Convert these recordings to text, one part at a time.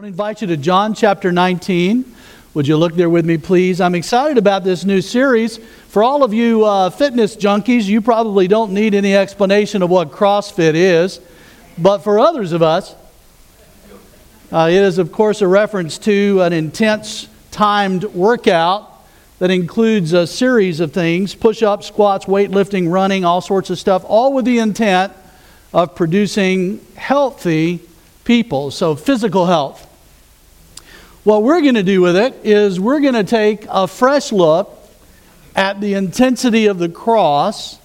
I want to invite you to John chapter 19. Would you look there with me, please? I'm excited about this new series. For all of you uh, fitness junkies, you probably don't need any explanation of what CrossFit is. But for others of us, uh, it is, of course, a reference to an intense timed workout that includes a series of things push ups, squats, weightlifting, running, all sorts of stuff, all with the intent of producing healthy people. So, physical health. What we're going to do with it is we're going to take a fresh look at the intensity of the cross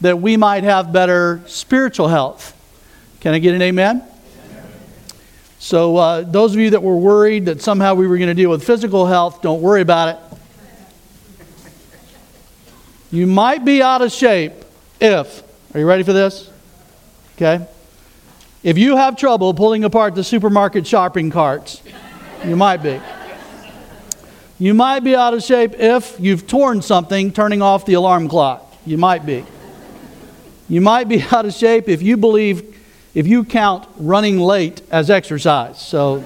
that we might have better spiritual health. Can I get an amen? So, uh, those of you that were worried that somehow we were going to deal with physical health, don't worry about it. You might be out of shape if, are you ready for this? Okay. If you have trouble pulling apart the supermarket shopping carts, you might be. You might be out of shape if you've torn something turning off the alarm clock. You might be. You might be out of shape if you believe, if you count running late as exercise. So,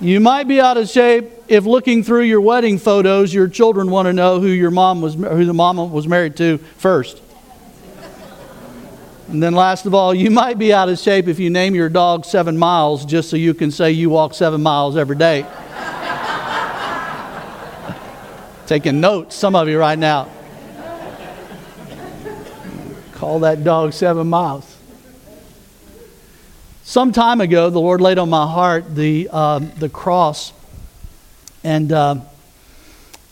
you might be out of shape if looking through your wedding photos, your children want to know who your mom was, who the mama was married to first. And then, last of all, you might be out of shape if you name your dog seven miles just so you can say you walk seven miles every day. Taking notes, some of you right now. Call that dog seven miles. Some time ago, the Lord laid on my heart the, uh, the cross. And. Uh,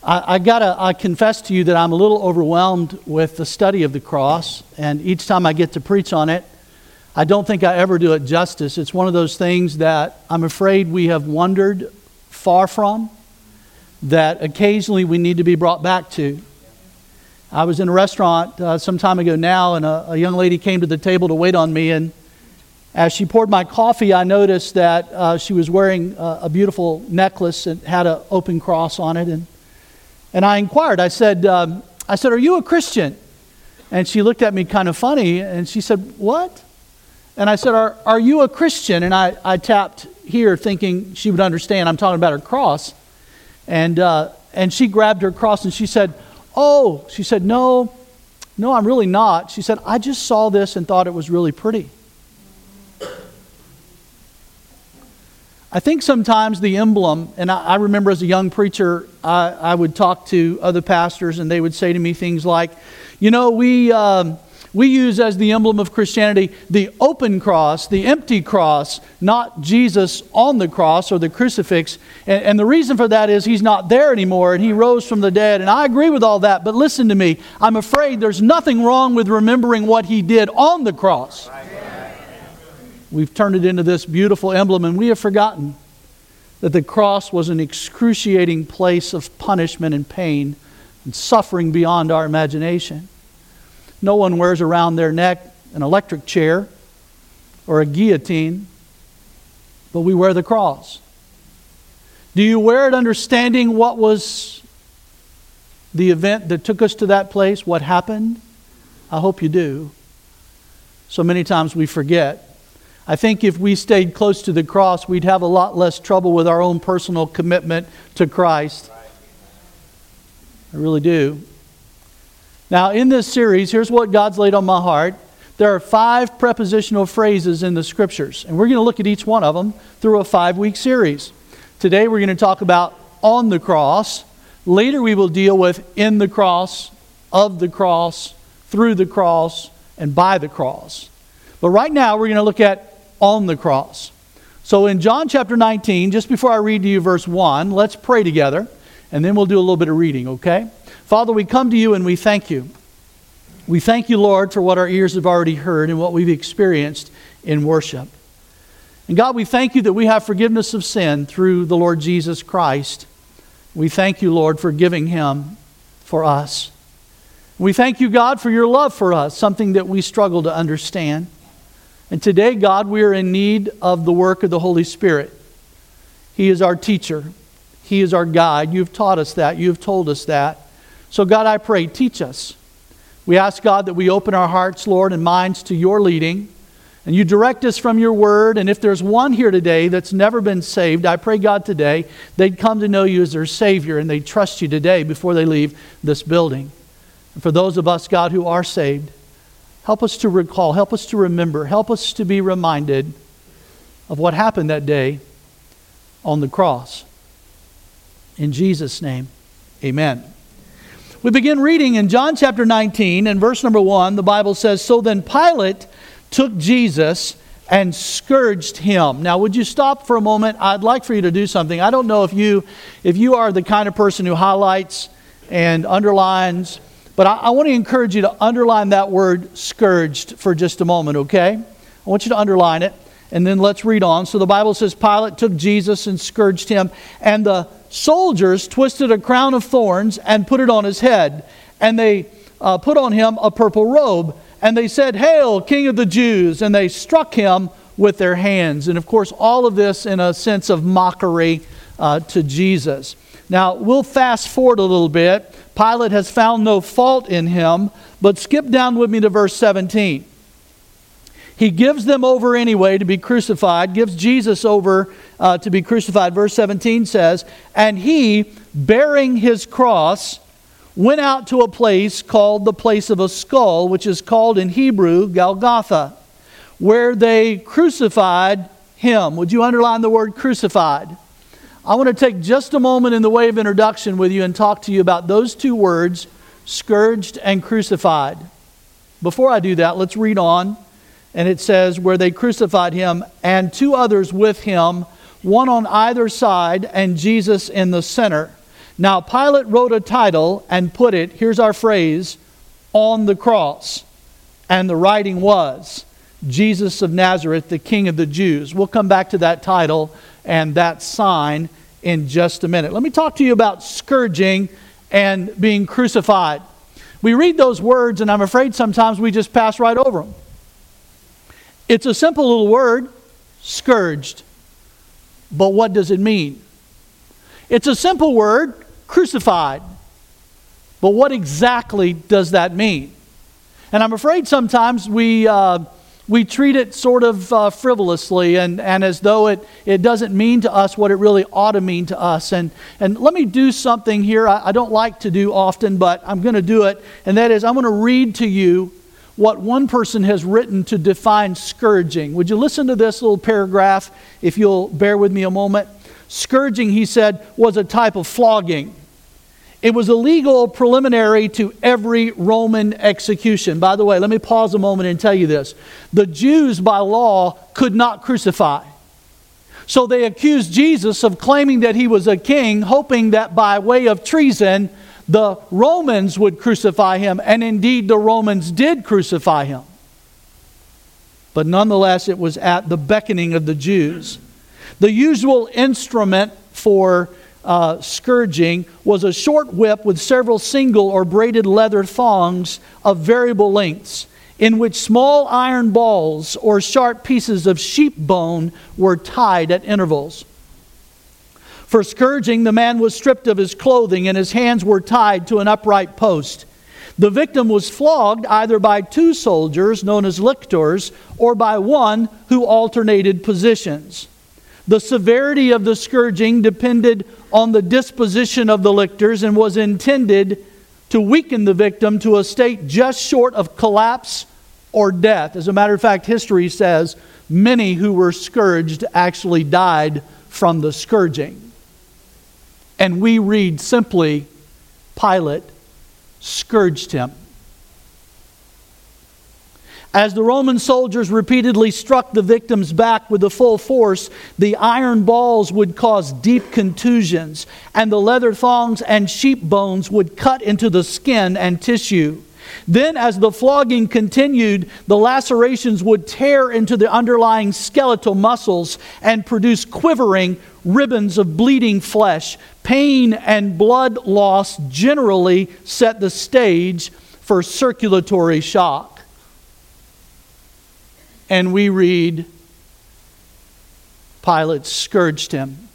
I, I gotta I confess to you that I'm a little overwhelmed with the study of the cross, and each time I get to preach on it, I don't think I ever do it justice. It's one of those things that I'm afraid we have wandered far from, that occasionally we need to be brought back to. I was in a restaurant uh, some time ago now, and a, a, young lady came to the table to wait on me. And as she poured my coffee, I noticed that uh, she was wearing a, a beautiful necklace and had an open cross on it. And and I inquired, I said, um, I said, Are you a Christian? And she looked at me kind of funny and she said, What? And I said, Are, are you a Christian? And I, I tapped here thinking she would understand. I'm talking about her cross. And, uh, and she grabbed her cross and she said, Oh, she said, No, no, I'm really not. She said, I just saw this and thought it was really pretty. I think sometimes the emblem, and I, I remember as a young preacher, I, I, would talk to other pastors and they would say to me things like, you know, we, um, we use as the emblem of Christianity the open cross, the empty cross, not Jesus on the cross or the crucifix. And, and, the reason for that is he's not there anymore and he rose from the dead. And I agree with all that, but listen to me. I'm afraid there's nothing wrong with remembering what he did on the cross. Right. We've turned it into this beautiful emblem, and we have forgotten that the cross was an excruciating place of punishment and pain and suffering beyond our imagination. No one wears around their neck an electric chair or a guillotine, but we wear the cross. Do you wear it understanding what was the event that took us to that place, what happened? I hope you do. So many times we forget I think if we stayed close to the cross, we'd have a lot less trouble with our own personal commitment to Christ. I really do. Now, in this series, here's what God's laid on my heart. There are five prepositional phrases in the scriptures, and we're going to look at each one of them through a five week series. Today, we're going to talk about on the cross. Later, we will deal with in the cross, of the cross, through the cross, and by the cross. But right now, we're going to look at on the cross. So in John chapter 19, just before I read to you verse 1, let's pray together, and then we'll do a little bit of reading, okay? Father, we come to you and we thank you. We thank you, Lord, for what our ears have already heard and what we've experienced in worship. And God, we thank you that we have forgiveness of sin through the Lord Jesus Christ. We thank you, Lord, for giving him for us. We thank you, God, for your love for us, something that we struggle to understand. And today, God, we are in need of the work of the Holy Spirit. He is our teacher, He is our guide. You've taught us that, you've told us that. So, God, I pray, teach us. We ask, God, that we open our hearts, Lord, and minds to your leading. and you direct us from your word. And if there's one here today that's never been saved, I pray, God, today they'd come to know you as their Savior and they'd trust you today before they leave this building. And for those of us, God, who are saved, help us to recall, help us to remember, help us to be reminded of what happened that day on the cross. In Jesus' name, amen. We begin reading in John chapter 19 and verse number 1. The Bible says, So then Pilate took Jesus and scourged him. Now, would you stop for a moment? I'd like for you to do something. I don't know if you if you are the kind of person who highlights and underlines, but I, I want to encourage you to underline that word scourged for just a moment, okay? I want you to underline it. And then let's read on. So the Bible says Pilate took Jesus and scourged him, and the soldiers twisted a crown of thorns and put it on his head, and they uh, put on him a purple robe and they said, Hail, King of the Jews! And they struck him with their hands. And of course, all of this in a sense of mockery uh, to Jesus. Now, we'll fast forward a little bit. Pilate has found no fault in him, but skip down with me to verse 17. He gives them over anyway to be crucified, gives Jesus over uh, to be crucified. Verse 17 says, And he, bearing his cross, went out to a place called the place of a skull, which is called in Hebrew Golgotha, where they crucified him. Would you underline the word crucified? I want to take just a moment in the way of introduction with you and talk to you about those two words, scourged and crucified. Before I do that, let's read on. And it says, Where they crucified him and two others with him, one on either side, and Jesus in the center. Now, Pilate wrote a title and put it, here's our phrase, on the cross. And the writing was, Jesus of Nazareth, the King of the Jews. We'll come back to that title and that sign in just a minute. Let me talk to you about scourging and being crucified. We read those words, and I'm afraid sometimes we just pass right over them. It's a simple little word, scourged. But what does it mean? It's a simple word, crucified. But what exactly does that mean? And I'm afraid sometimes we, uh, we treat it sort of uh, frivolously and, and as though it, it doesn't mean to us what it really ought to mean to us. And, and let me do something here I, I don't like to do often, but I'm going to do it. And that is, I'm going to read to you what one person has written to define scourging. Would you listen to this little paragraph if you'll bear with me a moment? Scourging, he said, was a type of flogging. It was a legal preliminary to every Roman execution. By the way, let me pause a moment and tell you this. The Jews, by law, could not crucify. So they accused Jesus of claiming that he was a king, hoping that by way of treason, the Romans would crucify him. And indeed, the Romans did crucify him. But nonetheless, it was at the beckoning of the Jews. The usual instrument for uh, scourging was a short whip with several single or braided leather thongs of variable lengths, in which small iron balls or sharp pieces of sheep bone were tied at intervals. For scourging, the man was stripped of his clothing and his hands were tied to an upright post. The victim was flogged either by two soldiers, known as lictors, or by one who alternated positions. The severity of the scourging depended on the disposition of the lictors and was intended to weaken the victim to a state just short of collapse or death. As a matter of fact, history says many who were scourged actually died from the scourging. And we read simply Pilate scourged him. As the Roman soldiers repeatedly struck the victim's back with the full force, the iron balls would cause deep contusions, and the leather thongs and sheep bones would cut into the skin and tissue. Then, as the flogging continued, the lacerations would tear into the underlying skeletal muscles and produce quivering ribbons of bleeding flesh. Pain and blood loss generally set the stage for circulatory shock and we read Pilate scourged him.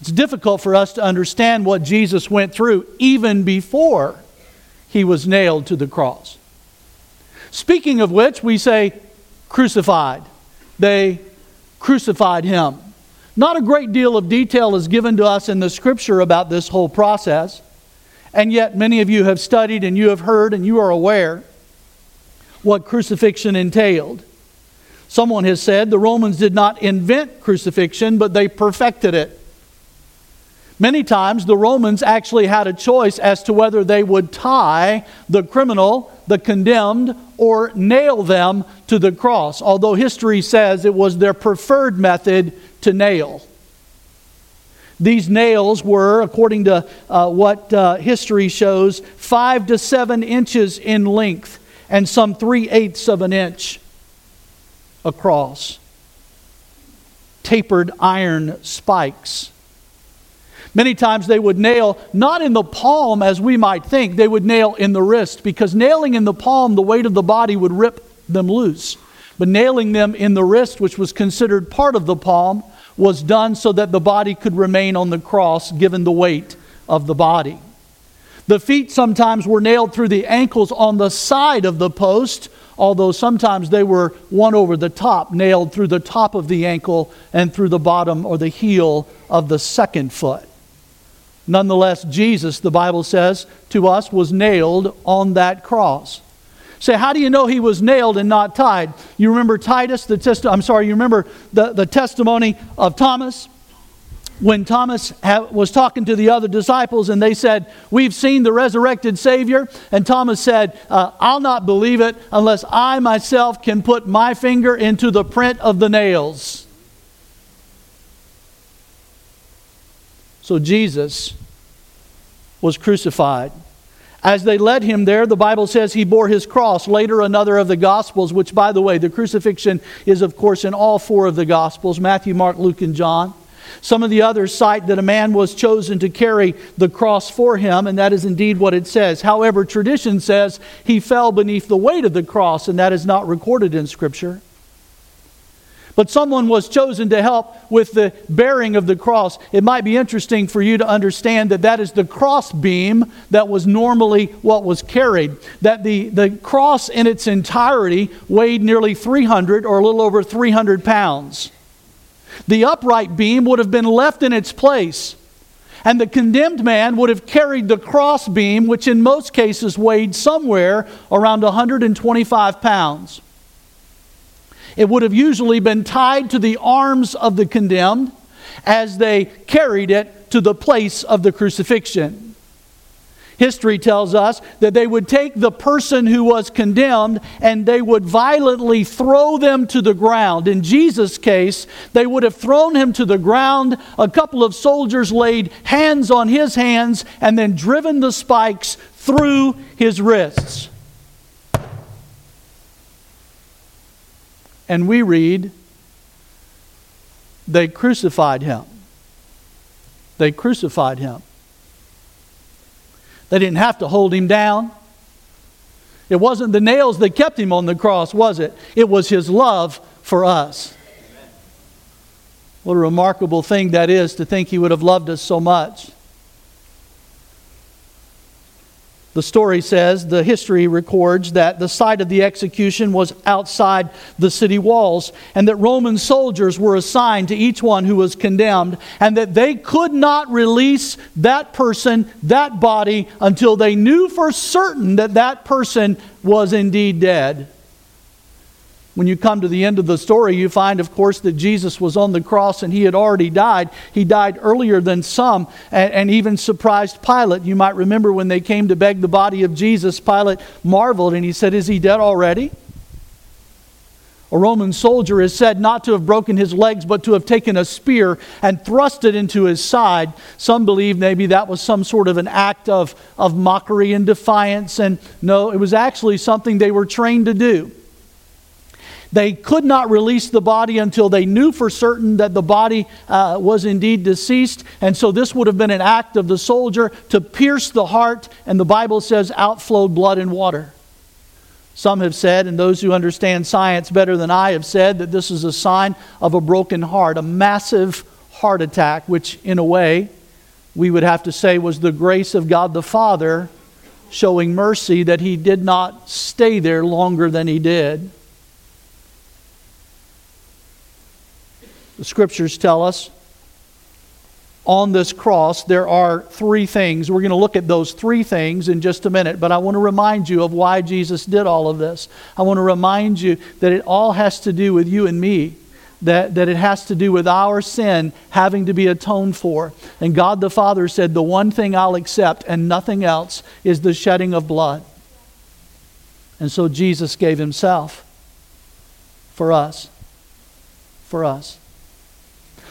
It's difficult for us to understand what Jesus went through even before he was nailed to the cross. Speaking of which, we say crucified. They crucified him. Not a great deal of detail is given to us in the scripture about this whole process, and yet many of you have studied and you have heard and you are aware what crucifixion entailed. Someone has said the Romans did not invent crucifixion, but they perfected it. Many times the Romans actually had a choice as to whether they would tie the criminal, the condemned, or nail them to the cross, although history says it was their preferred method to nail. These nails were, according to uh, what uh, history shows, five to seven inches in length and some three eighths of an inch across. Tapered iron spikes. Many times they would nail not in the palm as we might think, they would nail in the wrist because nailing in the palm, the weight of the body would rip them loose. But nailing them in the wrist, which was considered part of the palm, was done so that the body could remain on the cross given the weight of the body. The feet sometimes were nailed through the ankles on the side of the post, although sometimes they were one over the top, nailed through the top of the ankle and through the bottom or the heel of the second foot. Nonetheless, Jesus, the Bible says to us, was nailed on that cross. Say, how do you know he was nailed and not tied? You remember Titus, the test- I'm sorry, you remember the, the testimony of Thomas? When Thomas was talking to the other disciples and they said, We've seen the resurrected Savior. And Thomas said, uh, I'll not believe it unless I myself can put my finger into the print of the nails. So Jesus was crucified. As they led him there, the Bible says he bore his cross. Later, another of the Gospels, which, by the way, the crucifixion is, of course, in all four of the Gospels Matthew, Mark, Luke, and John. Some of the others cite that a man was chosen to carry the cross for him, and that is indeed what it says. However, tradition says he fell beneath the weight of the cross, and that is not recorded in Scripture but someone was chosen to help with the bearing of the cross. It might be interesting for you to understand that that is the cross beam that was normally what was carried. That the, the cross in its entirety weighed nearly 300 or a little over 300 pounds. The upright beam would have been left in its place. And the condemned man would have carried the cross beam, which in most cases weighed somewhere around 125 pounds. It would have usually been tied to the arms of the condemned as they carried it to the place of the crucifixion. History tells us that they would take the person who was condemned and they would violently throw them to the ground. In Jesus' case, they would have thrown him to the ground. A couple of soldiers laid hands on his hands and then driven the spikes through his wrists. And we read, they crucified him. They crucified him. They didn't have to hold him down. It wasn't the nails that kept him on the cross, was it? It was his love for us. What a remarkable thing that is to think he would have loved us so much. The story says, the history records that the site of the execution was outside the city walls, and that Roman soldiers were assigned to each one who was condemned, and that they could not release that person, that body, until they knew for certain that that person was indeed dead. When you come to the end of the story, you find, of course, that Jesus was on the cross and he had already died. He died earlier than some and, and, even surprised Pilate. You might remember when they came to beg the body of Jesus, Pilate marveled and he said, Is he dead already? A Roman soldier is said not to have broken his legs, but to have taken a spear and thrust it into his side. Some believe maybe that was some sort of an act of, of mockery and defiance. And no, it was actually something they were trained to do. They could not release the body until they knew for certain that the body uh, was indeed deceased. And so this would have been an act of the soldier to pierce the heart, and the Bible says outflowed blood and water. Some have said, and those who understand science better than I have said, that this is a sign of a broken heart, a massive heart attack, which in a way we would have to say was the grace of God the Father showing mercy that he did not stay there longer than he did. The scriptures tell us on this cross there are three things. We're going to look at those three things in just a minute, but I want to remind you of why Jesus did all of this. I want to remind you that it all has to do with you and me that, that it has to do with our sin having to be atoned for. And God the Father said, The one thing I'll accept and nothing else is the shedding of blood. And so Jesus gave himself for us. For us.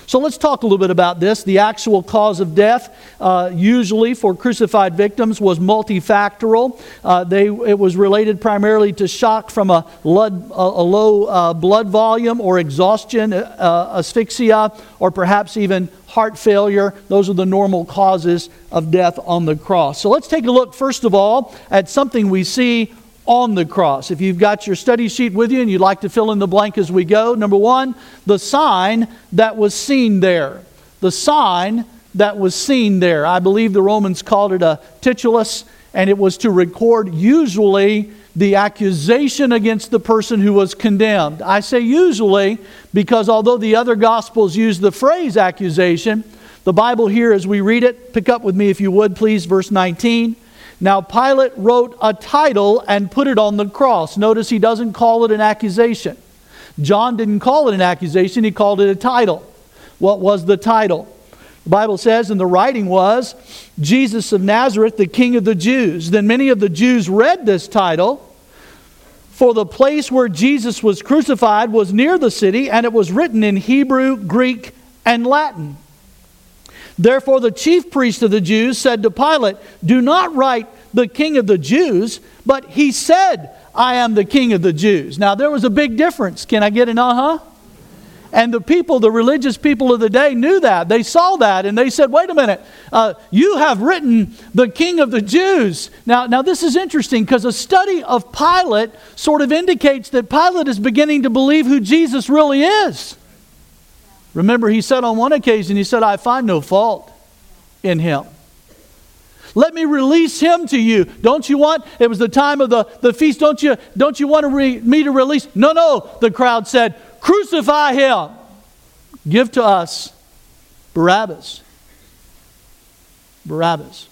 So let's talk a little bit about this. The actual cause of death, uh, usually for crucified victims, was multifactorial. Uh, they, it was related primarily to shock from a, blood, a, a low uh, blood volume or exhaustion, uh, asphyxia, or perhaps even heart failure. Those are the normal causes of death on the cross. So let's take a look, first of all, at something we see on the cross. If you've got your study sheet with you and you'd like to fill in the blank as we go, number one, the sign that was seen there. The sign that was seen there. I believe the Romans called it a titulus, and it was to record usually the accusation against the person who was condemned. I say usually because although the other gospels use the phrase accusation, the Bible here, as we read it, pick up with me if you would, please, verse 19. Now, Pilate wrote a title and put it on the cross. Notice he doesn't call it an accusation. John didn't call it an accusation, he called it a title. What was the title? The Bible says, and the writing was, Jesus of Nazareth, the King of the Jews. Then many of the Jews read this title, for the place where Jesus was crucified was near the city, and it was written in Hebrew, Greek, and Latin. Therefore, the chief priest of the Jews said to Pilate, Do not write the king of the Jews, but he said, I am the king of the Jews. Now, there was a big difference. Can I get an uh huh? And the people, the religious people of the day, knew that. They saw that and they said, wait a minute, uh, you have written the king of the Jews. Now, now this is interesting because a study of Pilate sort of indicates that Pilate is beginning to believe who Jesus really is. Remember, he said on one occasion, he said, I find no fault in him. Let me release him to you. Don't you want? It was the time of the, the feast. Don't you, don't you want to re, me to release? No, no, the crowd said, Crucify him. Give to us Barabbas. Barabbas.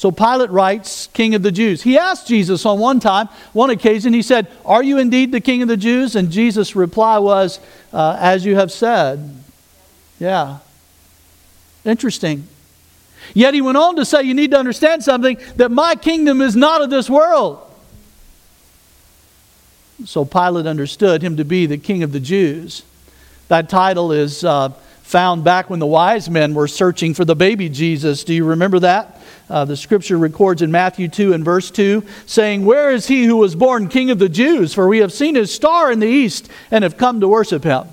So Pilate writes, King of the Jews. He asked Jesus on one time, one occasion, he said, Are you indeed the King of the Jews? And Jesus' reply was, uh, As you have said. Yeah. Interesting. Yet he went on to say, You need to understand something that my kingdom is not of this world. So Pilate understood him to be the King of the Jews. That title is uh, found back when the wise men were searching for the baby Jesus. Do you remember that? Uh, the scripture records in Matthew 2 and verse 2, saying, Where is he who was born king of the Jews? For we have seen his star in the east and have come to worship him.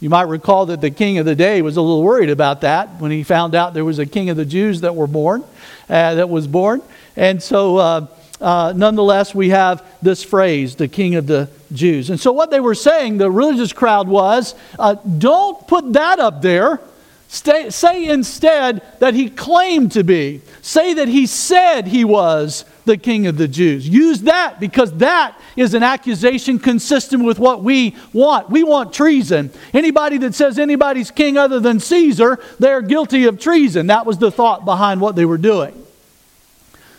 You might recall that the king of the day was a little worried about that when he found out there was a king of the Jews that were born, uh, that was born. And so, uh, uh, nonetheless, we have this phrase, the king of the Jews. And so, what they were saying, the religious crowd was, uh, don't put that up there. Stay, say instead that he claimed to be. Say that he said he was the king of the Jews. Use that because that is an accusation consistent with what we want. We want treason. Anybody that says anybody's king other than Caesar, they're guilty of treason. That was the thought behind what they were doing.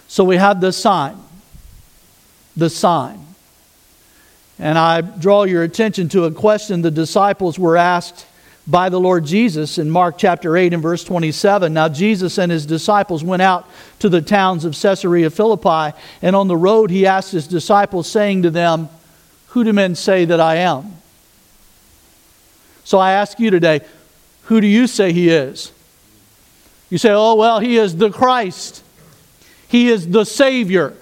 So we have the sign. The sign. And I draw your attention to a question the disciples were asked by the Lord Jesus in Mark chapter 8 and verse 27. Now, Jesus and his disciples went out to the towns of Caesarea Philippi, and on the road he asked his disciples, saying to them, Who do men say that I am? So I ask you today, who do you say he is? You say, Oh, well, he is the Christ, he is the Savior,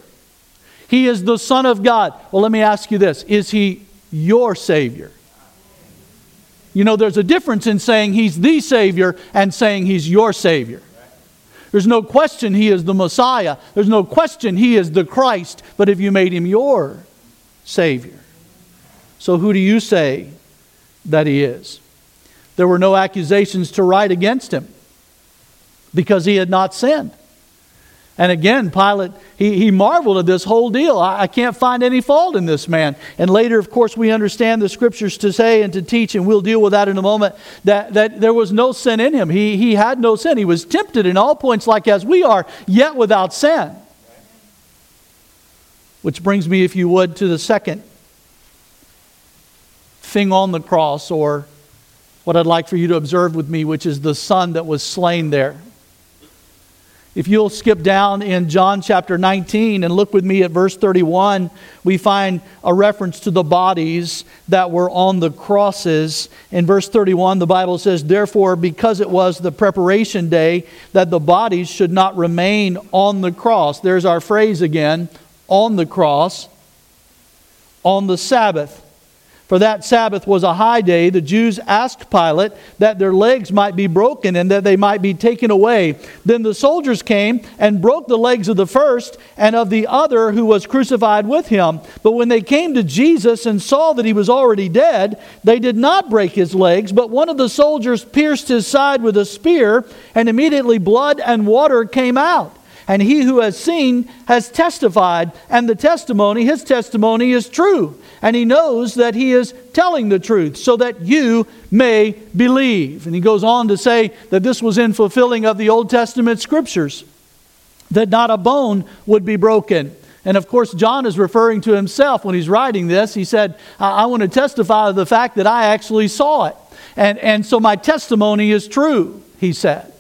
he is the Son of God. Well, let me ask you this Is he your Savior? You know, there's a difference in saying He's the Savior and saying He's your Savior. There's no question He is the Messiah. There's no question He is the Christ. But have you made Him your Savior? So who do you say that He is? There were no accusations to write against Him because He had not sinned. And again, Pilate, he, he marveled at this whole deal. I, I, can't find any fault in this man. And later, of course, we understand the scriptures to say and to teach, and we'll deal with that in a moment, that, that there was no sin in him. He, he had no sin. He was tempted in all points like as we are, yet without sin. Which brings me, if you would, to the second thing on the cross, or what I'd like for you to observe with me, which is the son that was slain there. If you'll skip down in John chapter 19 and look with me at verse 31, we find a reference to the bodies that were on the crosses. In verse 31, the Bible says, Therefore, because it was the preparation day, that the bodies should not remain on the cross. There's our phrase again on the cross, on the Sabbath. For that Sabbath was a high day. The Jews asked Pilate that their legs might be broken and that they might be taken away. Then the soldiers came and broke the legs of the first and of the other who was crucified with him. But when they came to Jesus and saw that he was already dead, they did not break his legs, but one of the soldiers pierced his side with a spear, and immediately blood and water came out. And he who has seen has testified, and the testimony, his testimony is true. And he knows that he is telling the truth, so that you may believe. And he goes on to say that this was in fulfilling of the Old Testament scriptures, that not a bone would be broken. And of course, John is referring to himself when he's writing this. He said, I, I want to testify of the fact that I actually saw it. And, and so my testimony is true, he said.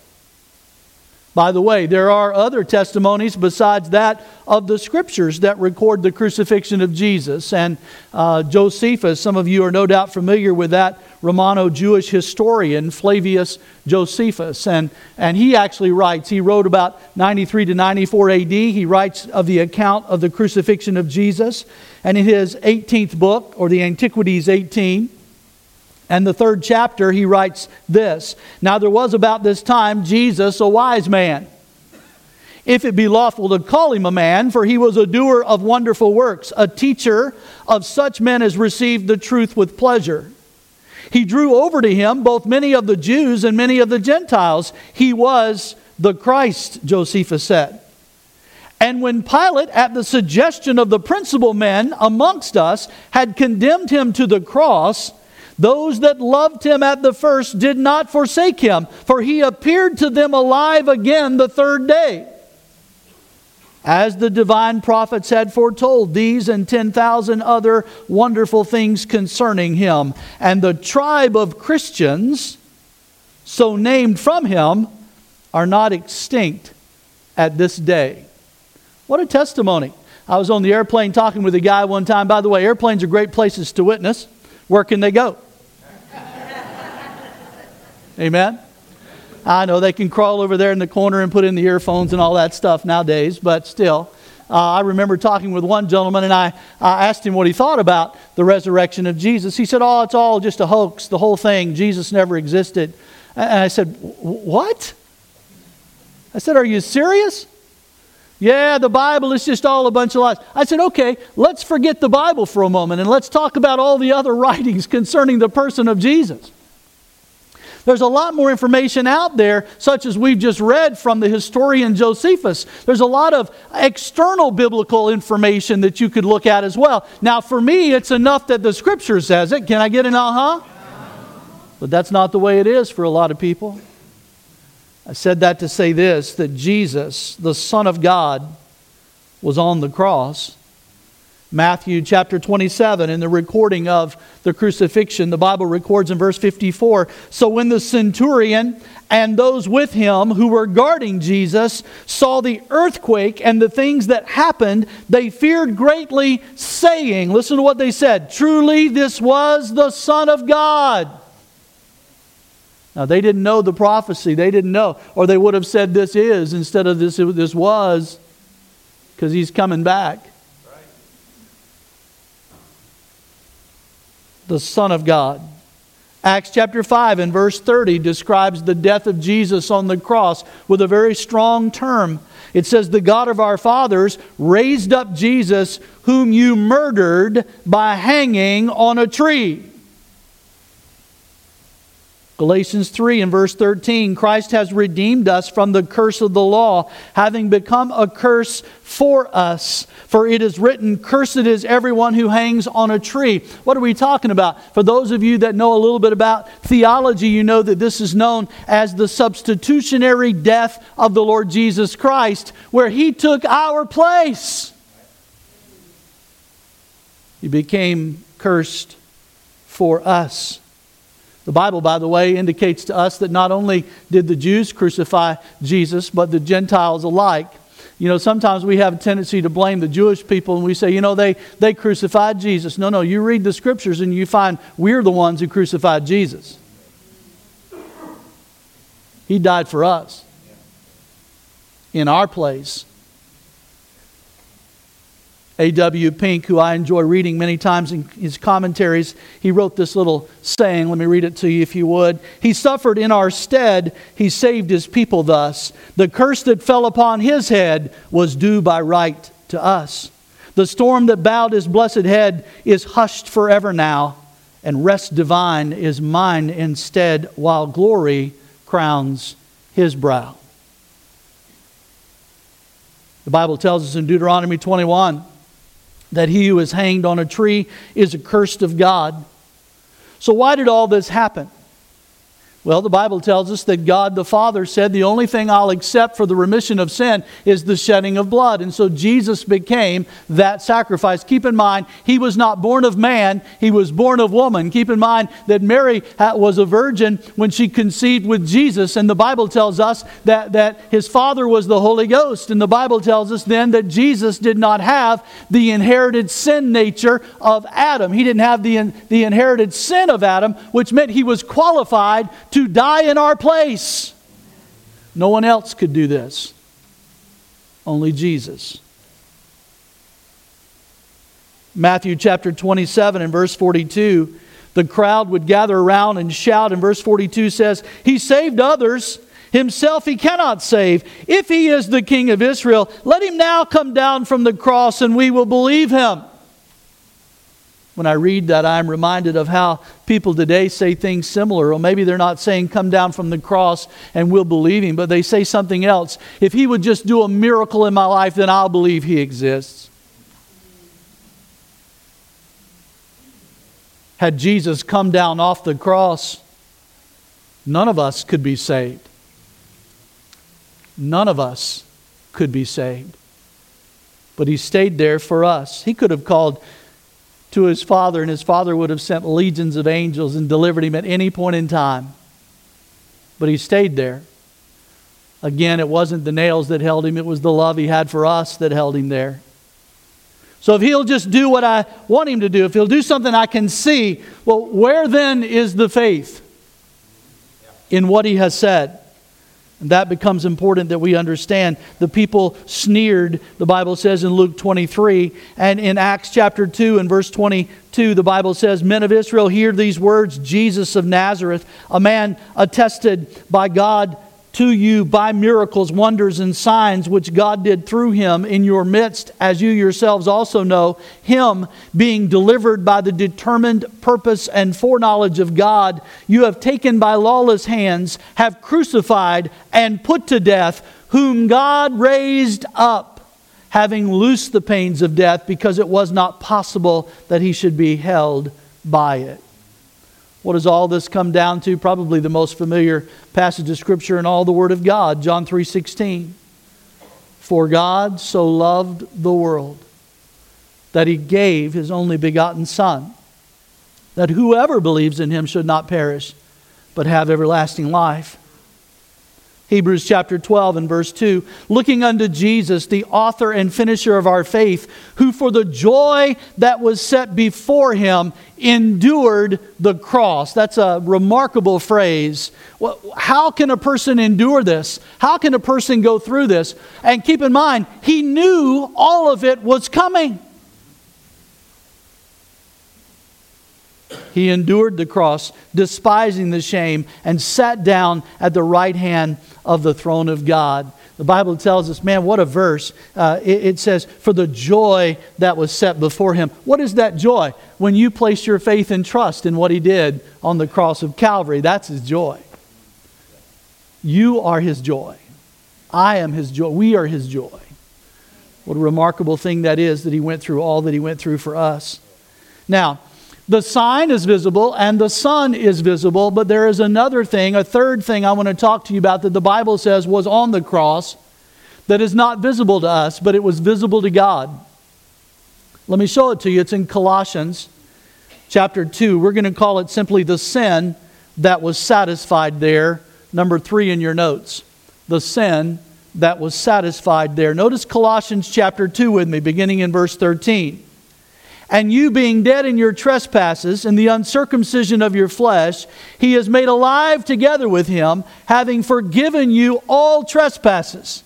By the way, there are other testimonies besides that of the scriptures that record the crucifixion of Jesus. And uh, Josephus, some of you are no doubt familiar with that Romano Jewish historian, Flavius Josephus. And, and he actually writes, he wrote about 93 to 94 AD. He writes of the account of the crucifixion of Jesus. And in his 18th book, or the Antiquities 18, and the third chapter, he writes this Now there was about this time Jesus, a wise man. If it be lawful to call him a man, for he was a doer of wonderful works, a teacher of such men as received the truth with pleasure. He drew over to him both many of the Jews and many of the Gentiles. He was the Christ, Josephus said. And when Pilate, at the suggestion of the principal men amongst us, had condemned him to the cross, those that loved him at the first did not forsake him, for he appeared to them alive again the third day. As the divine prophets had foretold, these and 10,000 other wonderful things concerning him. And the tribe of Christians, so named from him, are not extinct at this day. What a testimony. I was on the airplane talking with a guy one time. By the way, airplanes are great places to witness. Where can they go? Amen? I know they can crawl over there in the corner and put in the earphones and all that stuff nowadays, but still. Uh, I remember talking with one gentleman and I, I asked him what he thought about the resurrection of Jesus. He said, Oh, it's all just a hoax, the whole thing. Jesus never existed. And I said, What? I said, Are you serious? Yeah, the Bible is just all a bunch of lies. I said, okay, let's forget the Bible for a moment and let's talk about all the other writings concerning the person of Jesus. There's a lot more information out there, such as we've just read from the historian Josephus. There's a lot of external biblical information that you could look at as well. Now, for me, it's enough that the scripture says it. Can I get an uh huh? But that's not the way it is for a lot of people. I said that to say this that Jesus, the Son of God, was on the cross Matthew chapter 27, in the recording of the crucifixion, the Bible records in verse 54 So when the centurion and those with him who were guarding Jesus saw the earthquake and the things that happened, they feared greatly, saying, Listen to what they said Truly, this was the Son of God. Now, they didn't know the prophecy. They didn't know. Or they would have said, This is instead of this, this was, because he's coming back. The Son of God. Acts chapter 5 and verse 30 describes the death of Jesus on the cross with a very strong term. It says, The God of our fathers raised up Jesus, whom you murdered by hanging on a tree. Galatians 3 and verse 13 Christ has redeemed us from the curse of the law, having become a curse for us. For it is written, Cursed is everyone who hangs on a tree. What are we talking about? For those of you that know a little bit about theology, you know that this is known as the substitutionary death of the Lord Jesus Christ, where he took our place. He became cursed for us. The Bible, by the way, indicates to us that not only did the Jews crucify Jesus, but the Gentiles alike. You know, sometimes we have a tendency to blame the Jewish people and we say, you know, they, they crucified Jesus. No, no, you read the scriptures and you find we're the ones who crucified Jesus. He died for us in our place. A.W. Pink, who I enjoy reading many times in his commentaries, he wrote this little saying. Let me read it to you if you would. He suffered in our stead, he saved his people thus. The curse that fell upon his head was due by right to us. The storm that bowed his blessed head is hushed forever now, and rest divine is mine instead, while glory crowns his brow. The Bible tells us in Deuteronomy 21 that he who is hanged on a tree is accursed of God. So, why did all this happen? Well, the Bible tells us that God the Father said, The only thing I'll accept for the remission of sin is the shedding of blood. And so Jesus became that sacrifice. Keep in mind, he was not born of man, he was born of woman. Keep in mind that Mary was a virgin when she conceived with Jesus. And the Bible tells us that, that his father was the Holy Ghost. And the Bible tells us then that Jesus did not have the inherited sin nature of Adam. He didn't have the, the inherited sin of Adam, which meant he was qualified to die in our place. No one else could do this, only Jesus. Matthew chapter 27 and verse 42, the crowd would gather around and shout. And verse 42 says, He saved others. Himself he cannot save. If he is the king of Israel, let him now come down from the cross and we will believe him. When I read that, I'm reminded of how people today say things similar. Or maybe they're not saying, Come down from the cross and we'll believe him, but they say something else. If he would just do a miracle in my life, then I'll believe he exists. Had Jesus come down off the cross, none of us could be saved. None of us could be saved. But he stayed there for us. He could have called to his father, and his father would have sent legions of angels and delivered him at any point in time. But he stayed there. Again, it wasn't the nails that held him, it was the love he had for us that held him there. So if he'll just do what I want him to do, if he'll do something I can see, well, where then is the faith in what he has said? And that becomes important that we understand. The people sneered, the Bible says in Luke 23. And in Acts chapter 2 and verse 22, the Bible says, Men of Israel, hear these words Jesus of Nazareth, a man attested by God to you by miracles, wonders, and signs which God did through him in your midst, as you yourselves also know, him being delivered by the determined purpose and foreknowledge of God, you have taken by lawless hands, have crucified and put to death, whom God raised up. Having loosed the pains of death, because it was not possible that he should be held by it. What does all this come down to? Probably the most familiar passage of scripture in all the word of God, John 3:16. For God so loved the world that he gave his only begotten son that whoever believes in him should not perish but have everlasting life. Hebrews chapter 12 and verse 2 looking unto Jesus, the author and finisher of our faith, who for the joy that was set before him endured the cross. That's a remarkable phrase. How can a person endure this? How can a person go through this? And keep in mind, he knew all of it was coming. He endured the cross, despising the shame, and sat down at the right hand of the throne of God. The Bible tells us, man, what a verse. Uh, it, it says, for the joy that was set before him. What is that joy? When you place your faith and trust in what he did on the cross of Calvary, that's his joy. You are his joy. I am his joy. We are his joy. What a remarkable thing that is that he went through all that he went through for us. Now, the sign is visible and the Son is visible, but there is another thing, a third thing I want to talk to you about that the Bible says was on the cross that is not visible to us, but it was visible to God. Let me show it to you. It's in Colossians chapter 2. We're going to call it simply the sin that was satisfied there. Number three in your notes. The sin that was satisfied there. Notice Colossians chapter 2 with me, beginning in verse 13. And you being dead in your trespasses and the uncircumcision of your flesh, he has made alive together with him, having forgiven you all trespasses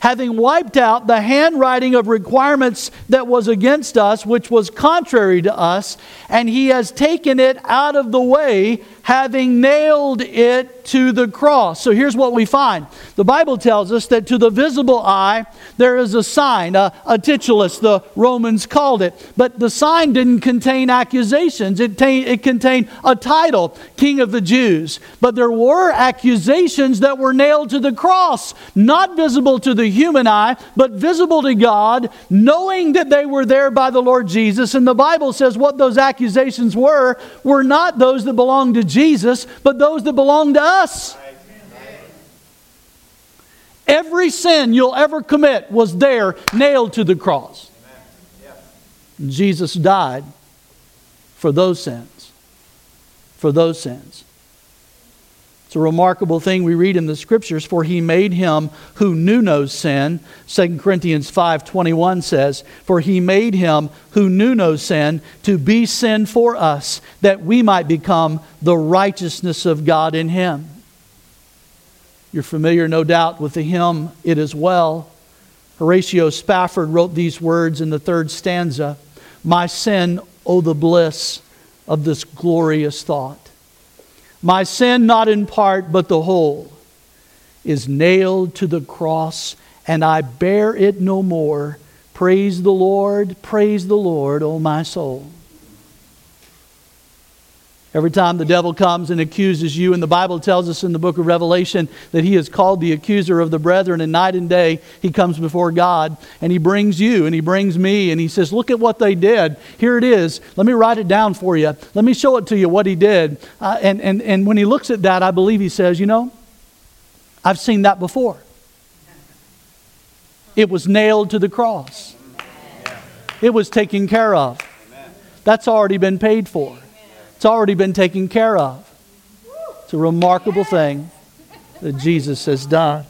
having wiped out the handwriting of requirements that was against us, which was contrary to us, and he has taken it out of the way, having nailed it to the cross. So here's what we find the Bible tells us that to the visible eye, there is a sign, a, a titulus, the Romans called it. But the sign didn't contain accusations, it, ta- it contained a title, King of the Jews. But there were accusations that were nailed to the cross, not visible to the human eye, but visible to God, knowing that they were there by the Lord Jesus. And the Bible says what those accusations were were not those that belonged to Jesus, but those that belong to us. Every sin you'll ever commit was there, nailed to the cross. Jesus died for those sins. For those sins. It's a remarkable thing we read in the scriptures for he made him who knew no sin. 2 Corinthians 5:21 says, "For he made him who knew no sin to be sin for us, that we might become the righteousness of God in him." You're familiar no doubt with the hymn It Is Well. Horatio Spafford wrote these words in the third stanza, "My sin, oh the bliss of this glorious thought." My sin, not in part, but the whole, is nailed to the cross, and I bear it no more. Praise the Lord, praise the Lord, O my soul. Every time the devil comes and accuses you, and the Bible tells us in the book of Revelation that he is called the accuser of the brethren, and night and day he comes before God and he brings you and he brings me and he says, Look at what they did. Here it is. Let me write it down for you. Let me show it to you what he did. Uh, and, and, and when he looks at that, I believe he says, You know, I've seen that before. It was nailed to the cross, it was taken care of. That's already been paid for. It's already been taken care of. It's a remarkable thing that Jesus has done.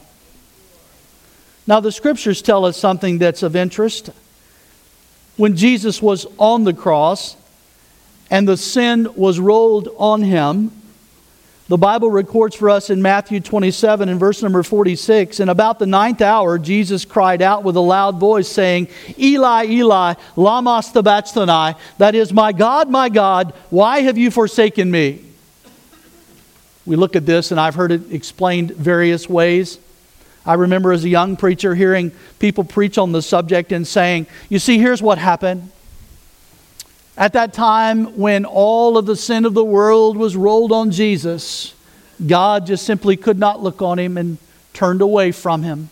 Now, the scriptures tell us something that's of interest. When Jesus was on the cross and the sin was rolled on him, the Bible records for us in Matthew 27 and verse number 46 And about the ninth hour, Jesus cried out with a loud voice, saying, Eli, Eli, Lama sabachthani, that is, My God, my God, why have you forsaken me? We look at this, and I've heard it explained various ways. I remember as a young preacher hearing people preach on the subject and saying, You see, here's what happened. At that time, when all of the sin of the world was rolled on Jesus, God just simply could not look on him and turned away from him.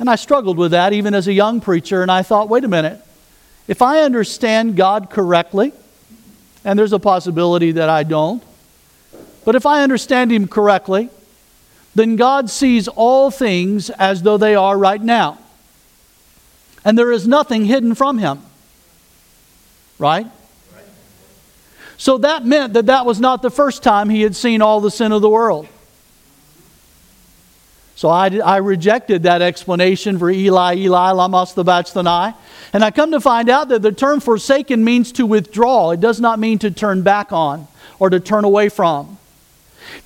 And I struggled with that even as a young preacher, and I thought, wait a minute. If I understand God correctly, and there's a possibility that I don't, but if I understand Him correctly, then God sees all things as though they are right now. And there is nothing hidden from Him. Right? So that meant that that was not the first time he had seen all the sin of the world. So I, I rejected that explanation for Eli, Eli, lama sabachthani. And I come to find out that the term forsaken means to withdraw. It does not mean to turn back on or to turn away from.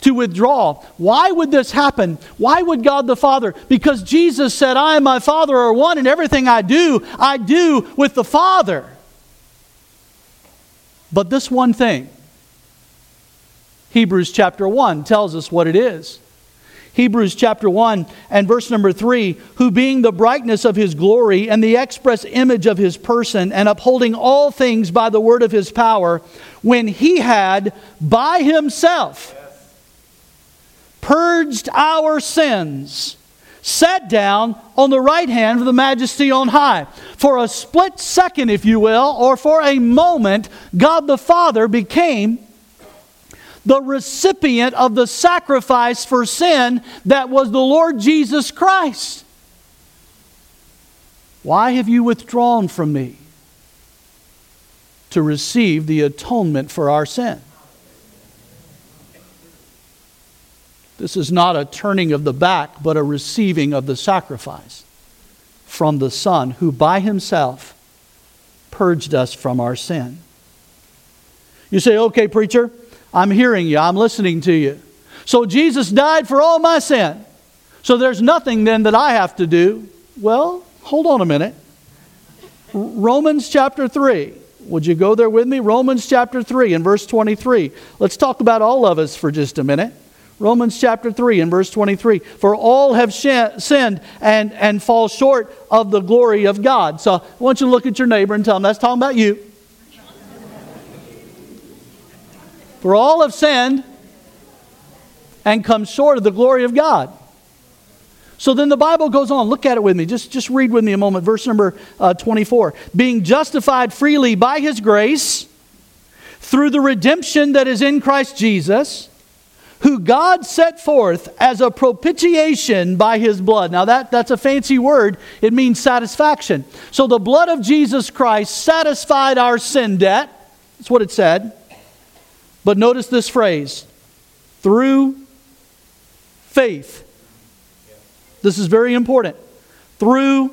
To withdraw. Why would this happen? Why would God the Father? Because Jesus said, I and my Father are one, and everything I do, I do with the Father. But this one thing, Hebrews chapter 1 tells us what it is. Hebrews chapter 1 and verse number 3 who being the brightness of his glory and the express image of his person and upholding all things by the word of his power, when he had by himself purged our sins, sat down on the right hand of the majesty on high. For a split second, if you will, or for a moment, God the Father became the recipient of the sacrifice for sin that was the Lord Jesus Christ. Why have you withdrawn from me to receive the atonement for our sin? This is not a turning of the back, but a receiving of the sacrifice from the Son, who by himself purged us from our sin. You say, okay, preacher, I'm hearing you, I'm listening to you. So Jesus died for all my sin. So there's nothing then that I have to do. Well, hold on a minute. Romans chapter 3. Would you go there with me? Romans chapter 3 and verse 23. Let's talk about all of us for just a minute. Romans chapter 3 and verse 23. For all have sinned and, and fall short of the glory of God. So I want you to look at your neighbor and tell him that's talking about you. For all have sinned and come short of the glory of God. So then the Bible goes on. Look at it with me. Just, just read with me a moment. Verse number uh, 24. Being justified freely by his grace through the redemption that is in Christ Jesus, who God set forth as a propitiation by his blood. Now, that, that's a fancy word. It means satisfaction. So the blood of Jesus Christ satisfied our sin debt. That's what it said. But notice this phrase through faith. This is very important. Through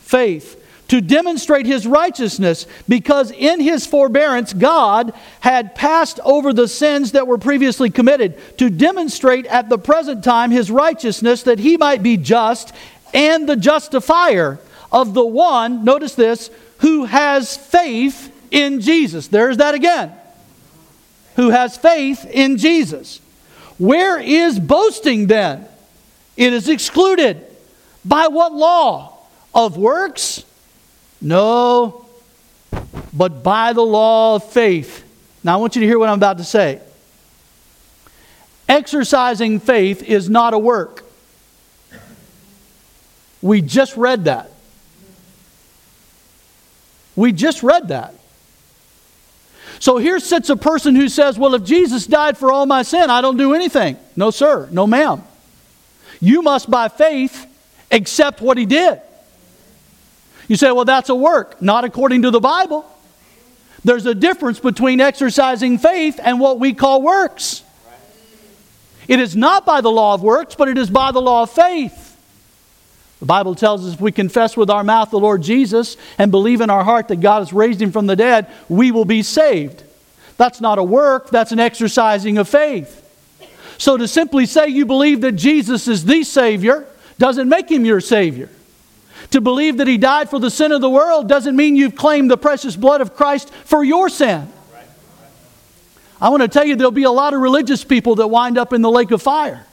faith. To demonstrate his righteousness, because in his forbearance, God had passed over the sins that were previously committed, to demonstrate at the present time his righteousness, that he might be just and the justifier of the one, notice this, who has faith in Jesus. There's that again who has faith in Jesus. Where is boasting then? It is excluded. By what law? Of works? No, but by the law of faith. Now I want you to hear what I'm about to say. Exercising faith is not a work. We just read that. We just read that. So here sits a person who says, Well, if Jesus died for all my sin, I don't do anything. No, sir. No, ma'am. You must, by faith, accept what he did. You say, Well, that's a work. Not according to the Bible. There's a difference between exercising faith and what we call works. It is not by the law of works, but it is by the law of faith. The Bible tells us if we confess with our mouth the Lord Jesus and believe in our heart that God has raised him from the dead, we will be saved. That's not a work, that's an exercising of faith. So to simply say you believe that Jesus is the Savior doesn't make him your Savior. To believe that he died for the sin of the world doesn't mean you've claimed the precious blood of Christ for your sin. I want to tell you there'll be a lot of religious people that wind up in the lake of fire.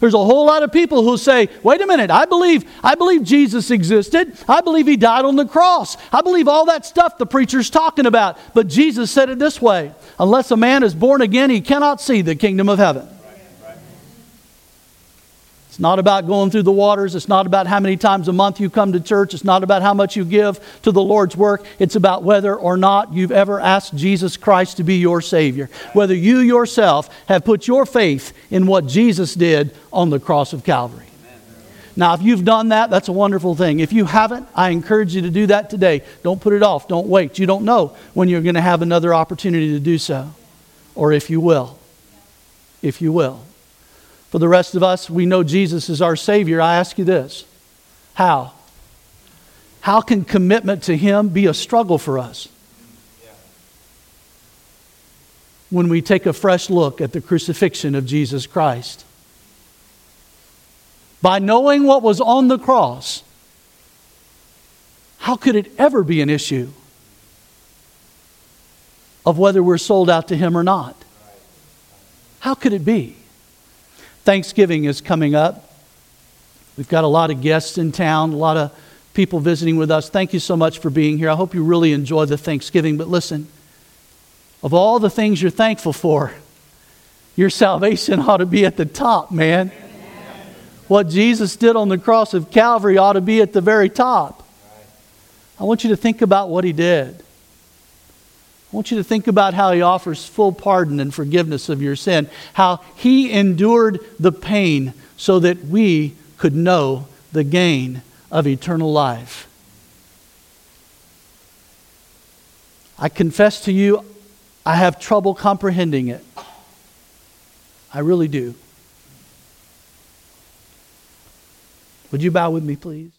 There's a whole lot of people who say, wait a minute, I believe, I believe Jesus existed. I believe he died on the cross. I believe all that stuff the preacher's talking about. But Jesus said it this way unless a man is born again, he cannot see the kingdom of heaven. It's not about going through the waters. It's not about how many times a month you come to church. It's not about how much you give to the Lord's work. It's about whether or not you've ever asked Jesus Christ to be your Savior. Whether you yourself have put your faith in what Jesus did on the cross of Calvary. Now, if you've done that, that's a wonderful thing. If you haven't, I encourage you to do that today. Don't put it off. Don't wait. You don't know when you're going to have another opportunity to do so, or if you will. If you will. For the rest of us, we know Jesus is our Savior. I ask you this how? How can commitment to Him be a struggle for us? When we take a fresh look at the crucifixion of Jesus Christ. By knowing what was on the cross, how could it ever be an issue of whether we're sold out to Him or not? How could it be? Thanksgiving is coming up. We've got a lot of guests in town, a lot of people visiting with us. Thank you so much for being here. I hope you really enjoy the Thanksgiving. But listen, of all the things you're thankful for, your salvation ought to be at the top, man. What Jesus did on the cross of Calvary ought to be at the very top. I want you to think about what he did. I want you to think about how he offers full pardon and forgiveness of your sin, how he endured the pain so that we could know the gain of eternal life. I confess to you, I have trouble comprehending it. I really do. Would you bow with me, please?